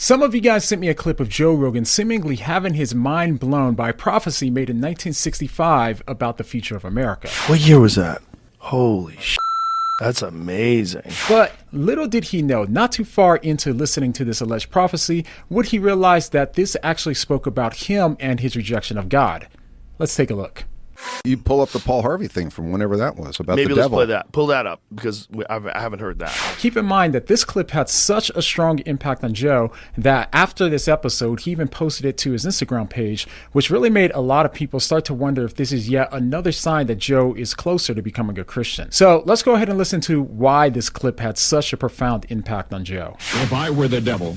Some of you guys sent me a clip of Joe Rogan seemingly having his mind blown by a prophecy made in 1965 about the future of America. What year was that? Holy sh! That's amazing. But little did he know, not too far into listening to this alleged prophecy, would he realize that this actually spoke about him and his rejection of God. Let's take a look. You pull up the Paul Harvey thing from whenever that was about Maybe the let's devil. play that. Pull that up because we, I've, I haven't heard that. Keep in mind that this clip had such a strong impact on Joe that after this episode, he even posted it to his Instagram page, which really made a lot of people start to wonder if this is yet another sign that Joe is closer to becoming a Christian. So let's go ahead and listen to why this clip had such a profound impact on Joe. If I were the devil,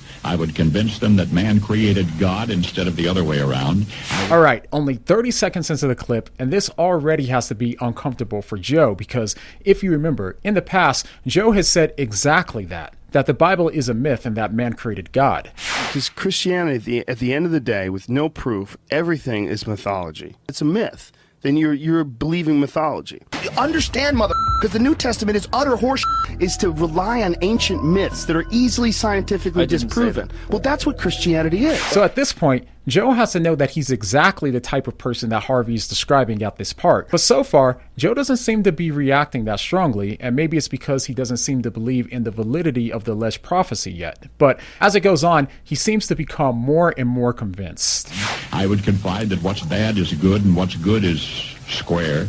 I would convince them that man created God instead of the other way around. All right, only 30 seconds into the clip, and this already has to be uncomfortable for Joe because if you remember, in the past, Joe has said exactly that that the Bible is a myth and that man created God. Because Christianity, at the, at the end of the day, with no proof, everything is mythology. It's a myth. Then you're you're believing mythology. Understand, mother, because the New Testament is utter horse is to rely on ancient myths that are easily scientifically disproven. Well, that's what Christianity is. So at this point, Joe has to know that he's exactly the type of person that Harvey is describing at this part. But so far, Joe doesn't seem to be reacting that strongly, and maybe it's because he doesn't seem to believe in the validity of the alleged prophecy yet. But as it goes on, he seems to become more and more convinced. I would confide that what's bad is good and what's good is square.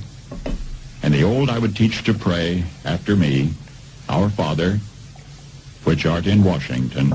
And the old I would teach to pray after me, Our Father, which art in Washington.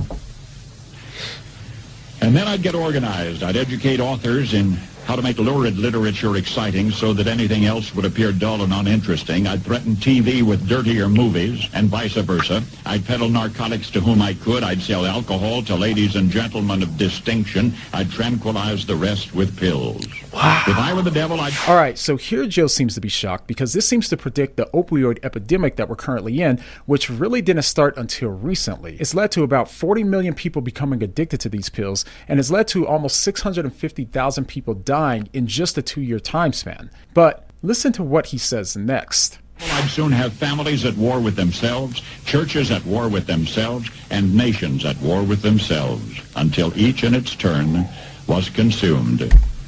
And then I'd get organized. I'd educate authors in how to make lurid literature exciting so that anything else would appear dull and uninteresting. I'd threaten TV with dirtier movies and vice versa. I'd peddle narcotics to whom I could. I'd sell alcohol to ladies and gentlemen of distinction. I'd tranquilize the rest with pills. Wow. If I were the devil, I'd... All right, so here Joe seems to be shocked because this seems to predict the opioid epidemic that we're currently in, which really didn't start until recently. It's led to about 40 million people becoming addicted to these pills, and it's led to almost 650,000 people dying in just a two year time span. But listen to what he says next. I'd soon have families at war with themselves, churches at war with themselves, and nations at war with themselves, until each in its turn was consumed.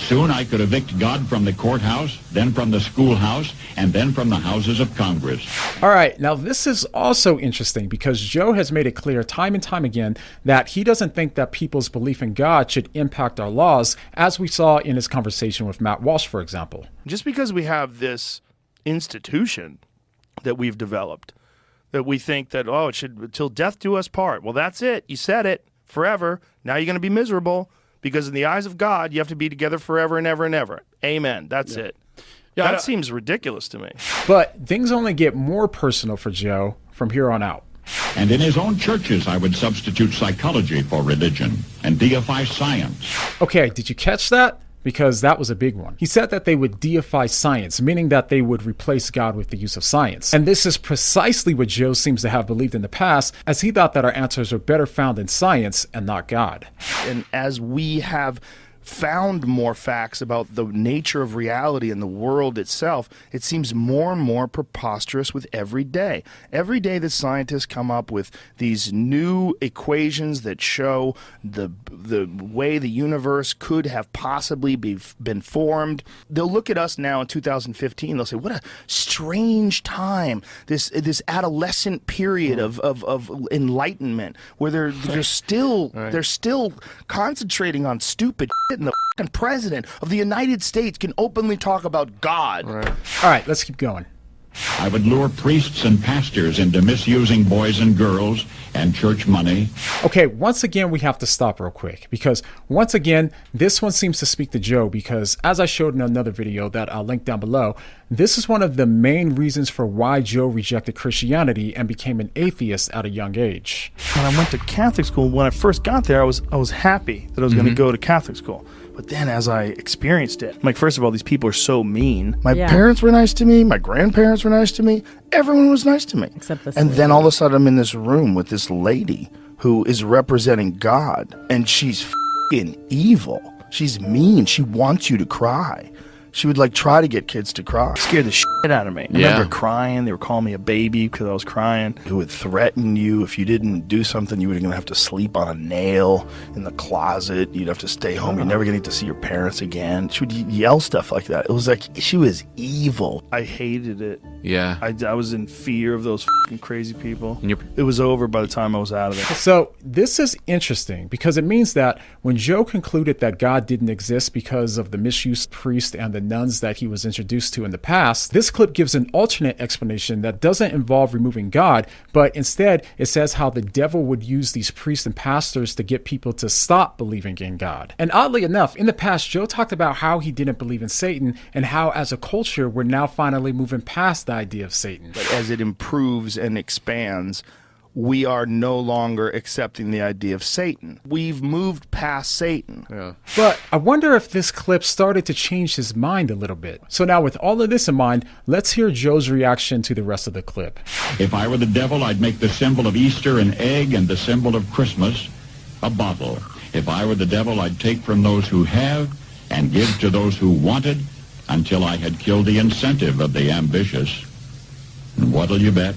Soon I could evict God from the courthouse, then from the schoolhouse, and then from the houses of Congress. All right, now this is also interesting because Joe has made it clear time and time again that he doesn't think that people's belief in God should impact our laws, as we saw in his conversation with Matt Walsh, for example. Just because we have this institution that we've developed, that we think that, oh, it should, till death do us part. Well, that's it. You said it forever. Now you're going to be miserable because in the eyes of God, you have to be together forever and ever and ever. Amen. That's it. Yeah, that seems ridiculous to me. But things only get more personal for Joe from here on out. And in his own churches, I would substitute psychology for religion and deify science. Okay, did you catch that? Because that was a big one. He said that they would deify science, meaning that they would replace God with the use of science. And this is precisely what Joe seems to have believed in the past, as he thought that our answers were better found in science and not God. And as we have found more facts about the nature of reality and the world itself, it seems more and more preposterous with every day. Every day that scientists come up with these new equations that show the the way the universe could have possibly be, been formed, they'll look at us now in 2015. They'll say, "What a strange time! This this adolescent period hmm. of, of, of enlightenment where they're they're still right. they're still concentrating on stupid shit, and the fucking president of the United States can openly talk about God." Right. All right, let's keep going. I would lure priests and pastors into misusing boys and girls and church money. Okay, once again, we have to stop real quick because once again, this one seems to speak to Joe because as I showed in another video that I'll link down below, this is one of the main reasons for why Joe rejected Christianity and became an atheist at a young age. When I went to Catholic school, when I first got there, I was I was happy that I was mm-hmm. going to go to Catholic school. But then as I experienced it, I'm like, first of all, these people are so mean. My yeah. parents were nice to me. My grandparents were nice to me. Everyone was nice to me. Except this. And lady. then all of a sudden, I'm in this room with this lady who is representing God, and she's evil. She's mean. She wants you to cry she would like try to get kids to cry. Scared the shit out of me. I yeah. remember crying. They were calling me a baby because I was crying. Who would threaten you if you didn't do something? You were going to have to sleep on a nail in the closet. You'd have to stay home. You're never going to get to see your parents again. She would yell stuff like that. It was like she was evil. I hated it. Yeah. I, I was in fear of those crazy people. It was over by the time I was out of it. So this is interesting because it means that when Joe concluded that God didn't exist because of the misuse priest and the the nuns that he was introduced to in the past, this clip gives an alternate explanation that doesn't involve removing God, but instead it says how the devil would use these priests and pastors to get people to stop believing in God. And oddly enough, in the past, Joe talked about how he didn't believe in Satan and how, as a culture, we're now finally moving past the idea of Satan. But as it improves and expands, we are no longer accepting the idea of Satan. We've moved past Satan. Yeah. But I wonder if this clip started to change his mind a little bit. So now, with all of this in mind, let's hear Joe's reaction to the rest of the clip. If I were the devil, I'd make the symbol of Easter an egg and the symbol of Christmas a bottle. If I were the devil, I'd take from those who have and give to those who wanted until I had killed the incentive of the ambitious. And what'll you bet?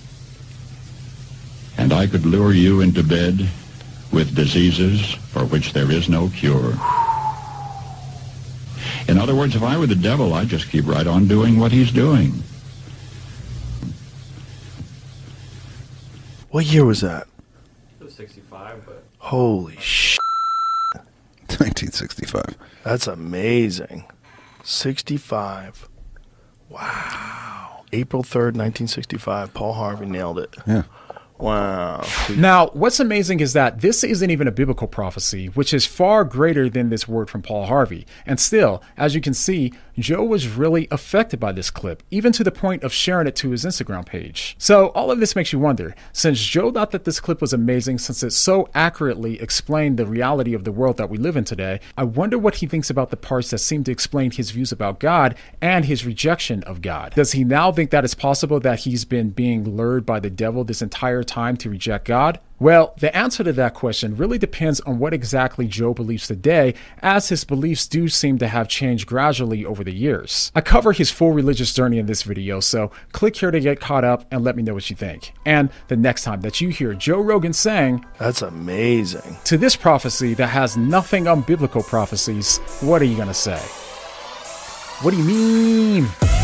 and I could lure you into bed with diseases for which there is no cure. In other words, if I were the devil, I'd just keep right on doing what he's doing. What year was that? It was 65, but... Holy sh! 1965. That's amazing. 65. Wow. April 3rd, 1965. Paul Harvey nailed it. Yeah. Wow. Now, what's amazing is that this isn't even a biblical prophecy, which is far greater than this word from Paul Harvey. And still, as you can see, Joe was really affected by this clip, even to the point of sharing it to his Instagram page. So, all of this makes you wonder since Joe thought that this clip was amazing since it so accurately explained the reality of the world that we live in today, I wonder what he thinks about the parts that seem to explain his views about God and his rejection of God. Does he now think that it's possible that he's been being lured by the devil this entire time to reject God? Well, the answer to that question really depends on what exactly Joe believes today, as his beliefs do seem to have changed gradually over the years. I cover his full religious journey in this video, so click here to get caught up and let me know what you think. And the next time that you hear Joe Rogan saying, That's amazing, to this prophecy that has nothing on biblical prophecies, what are you to say? What do you mean?